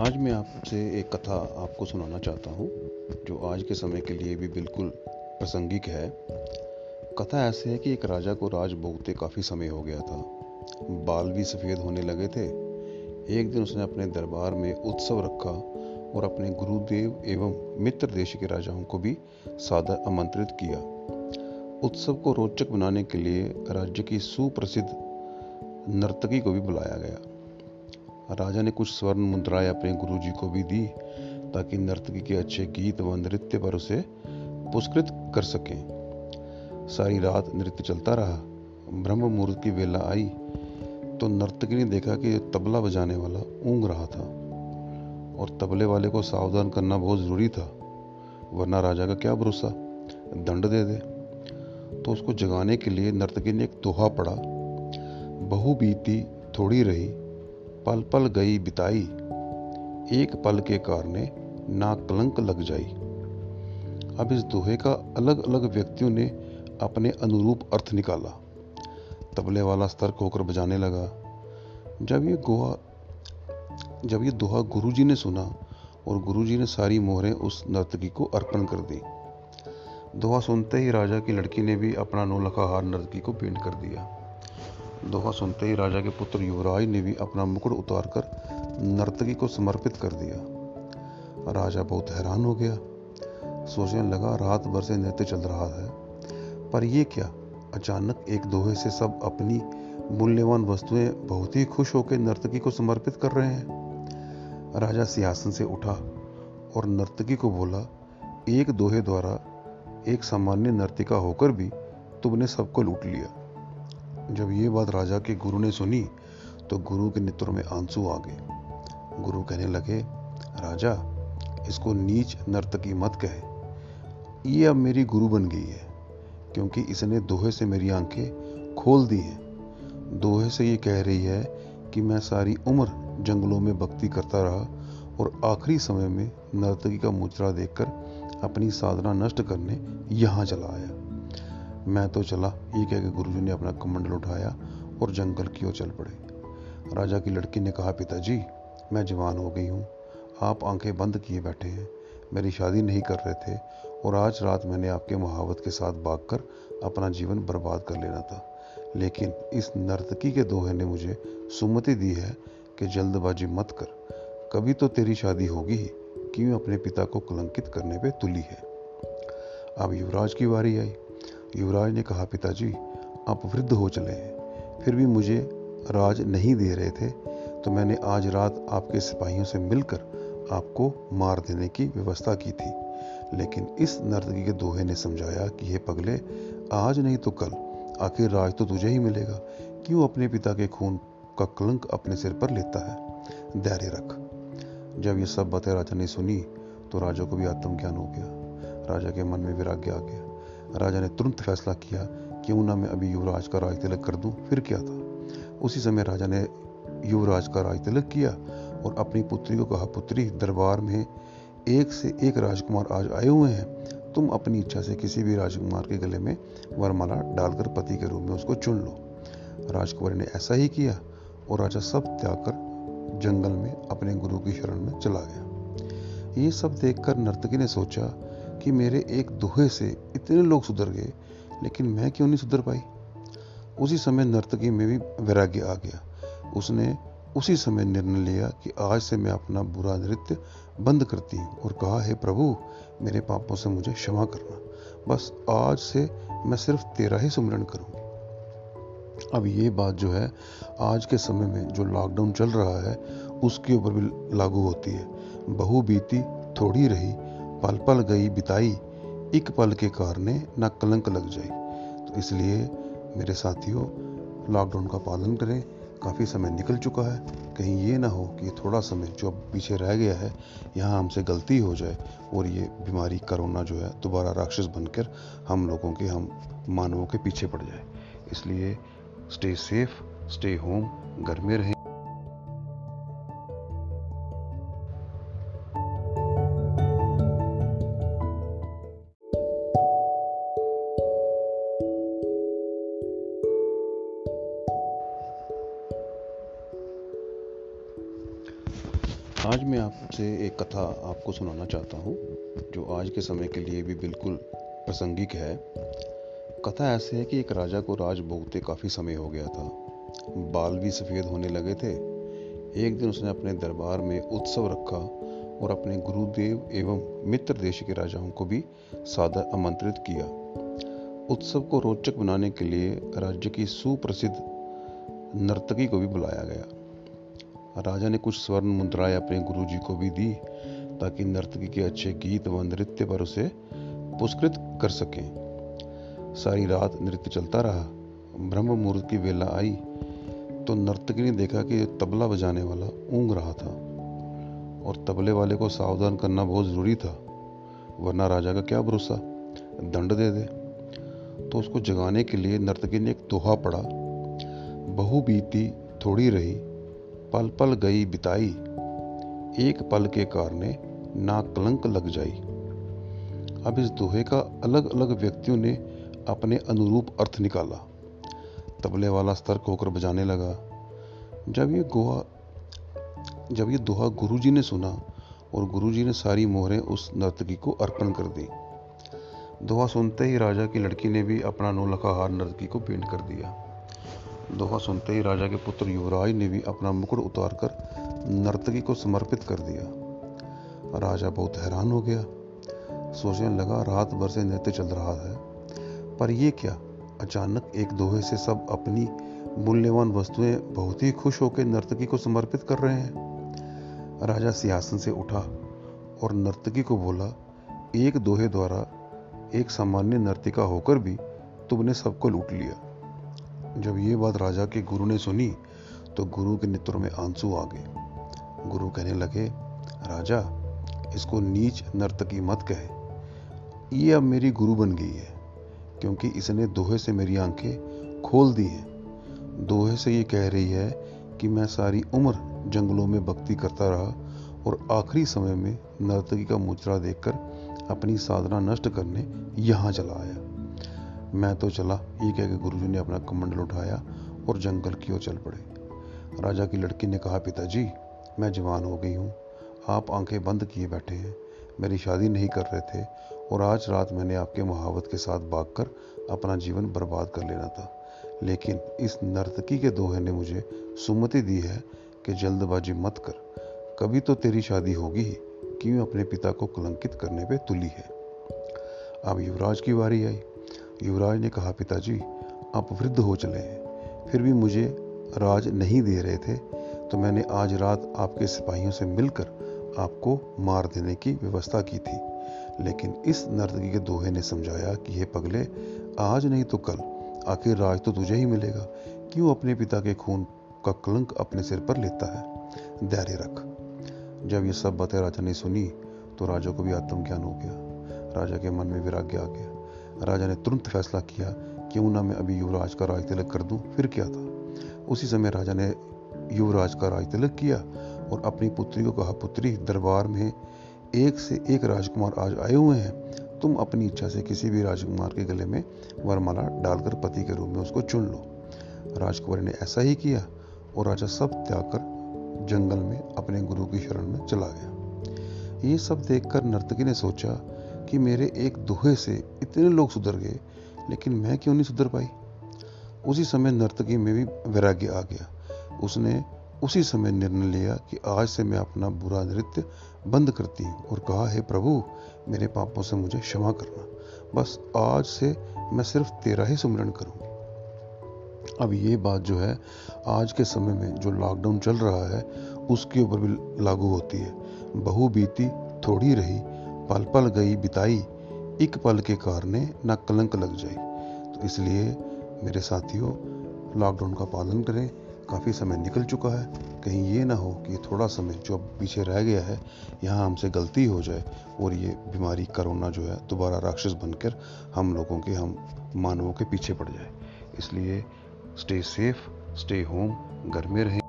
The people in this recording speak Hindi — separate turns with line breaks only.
आज मैं आपसे एक कथा आपको सुनाना चाहता हूँ, जो आज के समय के लिए भी बिल्कुल प्रासंगिक है। कथा ऐसे है कि एक राजा को राज भोगते काफ़ी समय हो गया था। बाल भी सफ़ेद होने लगे थे। एक दिन उसने अपने दरबार में उत्सव रखा और अपने गुरुदेव एवं मित्र देश के राजाओं को भी सादर आमंत्रित किया। उत्सव को रोचक बनाने के लिए राज्य की सुप्रसिद्ध नर्तकी को भी बुलाया गया। राजा ने कुछ स्वर्ण मुद्राएँ अपने गुरुजी को भी दी, ताकि नर्तकी के अच्छे गीत व नृत्य पर उसे पुरस्कृत कर सकें। सारी रात नृत्य चलता रहा। ब्रह्म मुहूर्त की वेला आई तो नर्तकी ने देखा कि तबला बजाने वाला ऊँग रहा था, और तबले वाले को सावधान करना बहुत ज़रूरी था, वरना राजा का क्या भरोसा? दंड दे दे। तो उसको जगाने के लिए नर्तकी ने एक दोहा पड़ा। बहु बीती थोड़ी रही पल पल गई बिताई। एक पल के कारणे ना कलंक लग जाई। अब इस दोहे का अलग अलग व्यक्तियों ने अपने अनुरूप अर्थ निकाला। तबले वाला स्तर्क होकर बजाने लगा। जब ये गोहा जब ये दोहा गुरुजी ने सुना और गुरुजी ने सारी मोहरें उस नर्तकी को अर्पण कर दी। दोहा सुनते ही राजा की लड़की ने भी अपना नौलखा हार नर्तकी को पेंट कर दिया। दोहा सुनते ही राजा के पुत्र युवराज ने भी अपना मुकुट उतारकर नर्तकी को समर्पित कर दिया। राजा बहुत हैरान हो गया। सोचने लगा, रात भर से नृत्य चल रहा है। पर यह क्या? अचानक एक दोहे से सब अपनी मूल्यवान वस्तुएँ बहुत ही खुश होकर नर्तकी को समर्पित कर रहे हैं। राजा सिंहासन से उठा और नर्तकी को बोला, एक दोहे द्वारा एक सामान्य नर्तिका होकर भी तुमने सबको लूट लिया। जब ये बात राजा के गुरु ने सुनी तो गुरु के नेत्रों में आँसू आ गए। गुरु कहने लगे, राजा, इसको नीच नर्तकी मत कहे। ये अब मेरी गुरु बन गई है, क्योंकि इसने दोहे से मेरी आँखें खोल दी हैं। दोहे से ये कह रही है कि मैं सारी उम्र जंगलों में भक्ति करता रहा और आखिरी समय में नर्तकी का मुचरा देखकर अपनी साधना नष्ट करने यहाँ चला आया। मैं तो चला। ये कह के गुरुजी ने अपना कमंडल उठाया और जंगल की ओर चल पड़े। राजा की लड़की ने कहा, पिताजी, मैं जवान हो गई हूँ। आप आँखें बंद किए बैठे हैं। मेरी शादी नहीं कर रहे थे और आज रात मैंने आपके महावत के साथ भागकर अपना जीवन बर्बाद कर लेना था। लेकिन इस नर्तकी के दोहे ने मुझे सुमति दी है कि जल्दबाजी मत कर। कभी तो तेरी शादी होगी ही, क्यों अपने पिता को कलंकित करने पे तुली है। अब युवराज की बारी आई। युवराज ने कहा, पिताजी, आप वृद्ध हो चले हैं, फिर भी मुझे राज नहीं दे रहे थे तो मैंने आज रात आपके सिपाहियों से मिलकर आपको मार देने की व्यवस्था की थी। लेकिन इस नर्तकी के दोहे ने समझाया कि ये पगले, आज नहीं तो कल। आखिर राज तो तुझे ही मिलेगा। क्यों अपने पिता के खून का कलंक अपने सिर पर लेता है? धैर्य रख। जब ये सब बातें राजा ने सुनी तो राजा को भी आत्मज्ञान हो गया। राजा के मन में वैराग्य आ गया। राजा ने तुरंत फैसला किया क्यों ना मैं अभी युवराज का राज तिलक कर दूँ, फिर क्या था? उसी समय राजा ने युवराज का राज तिलक किया और अपनी पुत्री को कहा, पुत्री, दरबार में एक से एक राजकुमार आज आए हुए हैं। तुम अपनी इच्छा से किसी भी राजकुमार के गले में वरमाला डालकर पति के रूप में उसको चुन लो। राजकुमारी ने ऐसा ही किया और राजा सब त्याग कर जंगल में अपने गुरु की शरण में चला गया। ये सब देखकर नर्तकी ने सोचा कि मेरे एक दोहे से इतने लोग सुधर गए, लेकिन मैं क्यों नहीं सुधर पाई? उसी समय नर्तकी में भी वैराग्य आ गया। उसने उसी समय निर्णय लिया कि आज से मैं अपना बुरा नृत्य बंद करती हूँ और कहा, हे प्रभु, मेरे पापों से मुझे क्षमा करना। बस आज से मैं सिर्फ़ तेरा ही सुमरण करूँ अब ये बात जो है, आज के समय में जो लॉकडाउन चल रहा है, उसके ऊपर भी लागू होती है। बहु बीती थोड़ी रही पल पल गई बिताई, एक पल के कारण ना कलंक लग जाए तो इसलिए मेरे साथियों लॉकडाउन का पालन करें। काफ़ी समय निकल चुका है। कहीं ये ना हो कि थोड़ा समय जो अब पीछे रह गया है, यहाँ हमसे गलती हो जाए और ये बीमारी कोरोना जो है, दोबारा राक्षस बनकर हम लोगों के, हम मानवों के पीछे पड़ जाए। इसलिए स्टे सेफ़ स्टे होम घर में रहें। आज मैं आपसे एक कथा आपको सुनाना चाहता हूँ, जो आज के समय के लिए भी बिल्कुल प्रासंगिक है। कथा ऐसे है कि एक राजा को राज भोगते काफ़ी समय हो गया था। बाल भी सफ़ेद होने लगे थे। एक दिन उसने अपने दरबार में उत्सव रखा और अपने गुरुदेव एवं मित्र देश के राजाओं को भी सादर आमंत्रित किया। उत्सव को रोचक बनाने के लिए राज्य की सुप्रसिद्ध नर्तकी को भी बुलाया गया। राजा ने कुछ स्वर्ण मुद्राएँ अपने गुरुजी को भी दी, ताकि नर्तकी के अच्छे गीत व नृत्य पर उसे पुरस्कृत कर सकें। सारी रात नृत्य चलता रहा। ब्रह्म मुहूर्त की वेला आई तो नर्तकी ने देखा कि तबला बजाने वाला ऊँग रहा था, और तबले वाले को सावधान करना बहुत ज़रूरी था, वरना राजा का क्या भरोसा? दंड दे दे। तो उसको जगाने के लिए नर्तकी ने एक दोहा पढ़ा बहु बीती थोड़ी रही पल पल गई बिताई। एक पल के कारणे ना कलंक लग जाई। अब इस दोहे का अलग अलग व्यक्तियों ने अपने अनुरूप अर्थ निकाला। तबले वाला सतर्क होकर बजाने लगा। जब ये गोहा, जब ये दोहा गुरुजी ने सुना और गुरुजी ने सारी मोहरें उस नर्तकी को अर्पण कर दी। दोहा सुनते ही राजा की लड़की ने भी अपना नौलखा हार नर्तकी को भेंट कर दिया। दोहा सुनते ही राजा के पुत्र युवराज ने भी अपना मुकुट उतारकर नर्तकी को समर्पित कर दिया। राजा बहुत हैरान हो गया। सोचने लगा, रात भर से नृत्य चल रहा है। पर यह क्या? अचानक एक दोहे से सब अपनी मूल्यवान वस्तुएँ बहुत ही खुश होकर नर्तकी को समर्पित कर रहे हैं। राजा सिंहासन से उठा और नर्तकी को बोला, एक दोहे द्वारा एक सामान्य नर्तिका होकर भी तुमने सबको लूट लिया। जब ये बात राजा के गुरु ने सुनी तो गुरु के नेत्रों में आँसू आ गए। गुरु कहने लगे, राजा, इसको नीच नर्तकी मत कहे। ये अब मेरी गुरु बन गई है, क्योंकि इसने दोहे से मेरी आँखें खोल दी हैं। दोहे से ये कह रही है कि मैं सारी उम्र जंगलों में भक्ति करता रहा और आखिरी समय में नर्तकी का मुचरा देखकर अपनी साधना नष्ट करने यहाँ चला आया। मैं तो चला। ये कह के गुरुजी ने अपना कमंडल उठाया और जंगल की ओर चल पड़े। राजा की लड़की ने कहा, पिताजी, मैं जवान हो गई हूँ। आप आँखें बंद किए बैठे हैं। मेरी शादी नहीं कर रहे थे और आज रात मैंने आपके महावत के साथ भागकर अपना जीवन बर्बाद कर लेना था। लेकिन इस नर्तकी के दोहे ने मुझे सुमति दी है कि जल्दबाजी मत कर। कभी तो तेरी शादी होगी ही। क्यों अपने पिता को कलंकित करने पे तुली है? अब युवराज की बारी आई। युवराज ने कहा, पिताजी, आप वृद्ध हो चले हैं, फिर भी मुझे राज नहीं दे रहे थे तो मैंने आज रात आपके सिपाहियों से मिलकर आपको मार देने की व्यवस्था की थी। लेकिन इस नर्तकी के दोहे ने समझाया कि ये पगले, आज नहीं तो कल। आखिर राज तो तुझे ही मिलेगा। क्यों अपने पिता के खून का कलंक अपने सिर पर लेता है? धैर्य रख। जब ये सब बातें राजा ने सुनी तो राजा को भी आत्मज्ञान हो गया। राजा के मन में विराग्य आ गया। राजा ने तुरंत फैसला किया क्यों ना मैं अभी युवराज का राज तिलक कर दूँ, फिर क्या था? उसी समय राजा ने युवराज का राज तिलक किया और अपनी पुत्री को कहा पुत्री दरबार में एक से एक राजकुमार आज आए हुए हैं। तुम अपनी इच्छा से किसी भी राजकुमार के गले में वरमाला डालकर पति के रूप में उसको चुन लो। राजकुमारी ने ऐसा ही किया और राजा सब त्याग कर जंगल में अपने गुरु की शरण में चला गया। ये सब देखकर नर्तकी ने सोचा कि मेरे एक दोहे से इतने लोग सुधर गए, लेकिन मैं क्यों नहीं सुधर पाई? उसी समय नर्तकी में भी वैराग्य आ गया। उसने उसी समय निर्णय लिया कि आज से मैं अपना बुरा नृत्य बंद करती हूँ और कहा, है प्रभु, मेरे पापों से मुझे क्षमा करना। बस आज से मैं सिर्फ़ तेरा ही सुमरण करूँगी। अब ये बात जो है, आज के समय में जो लॉकडाउन चल रहा है, उसके ऊपर भी लागू होती है। बहु बीती थोड़ी रही पल पल गई बिताई, एक पल के कारणे न कलंक लग जाए तो इसलिए मेरे साथियों लॉकडाउन का पालन करें। काफ़ी समय निकल चुका है। कहीं ये ना हो कि थोड़ा समय जो अब पीछे रह गया है, यहाँ हमसे गलती हो जाए और ये बीमारी करोना जो है, दोबारा राक्षस बनकर हम लोगों के, हम मानवों के पीछे पड़ जाए। इसलिए स्टे सेफ़ स्टे होम घर में रहें।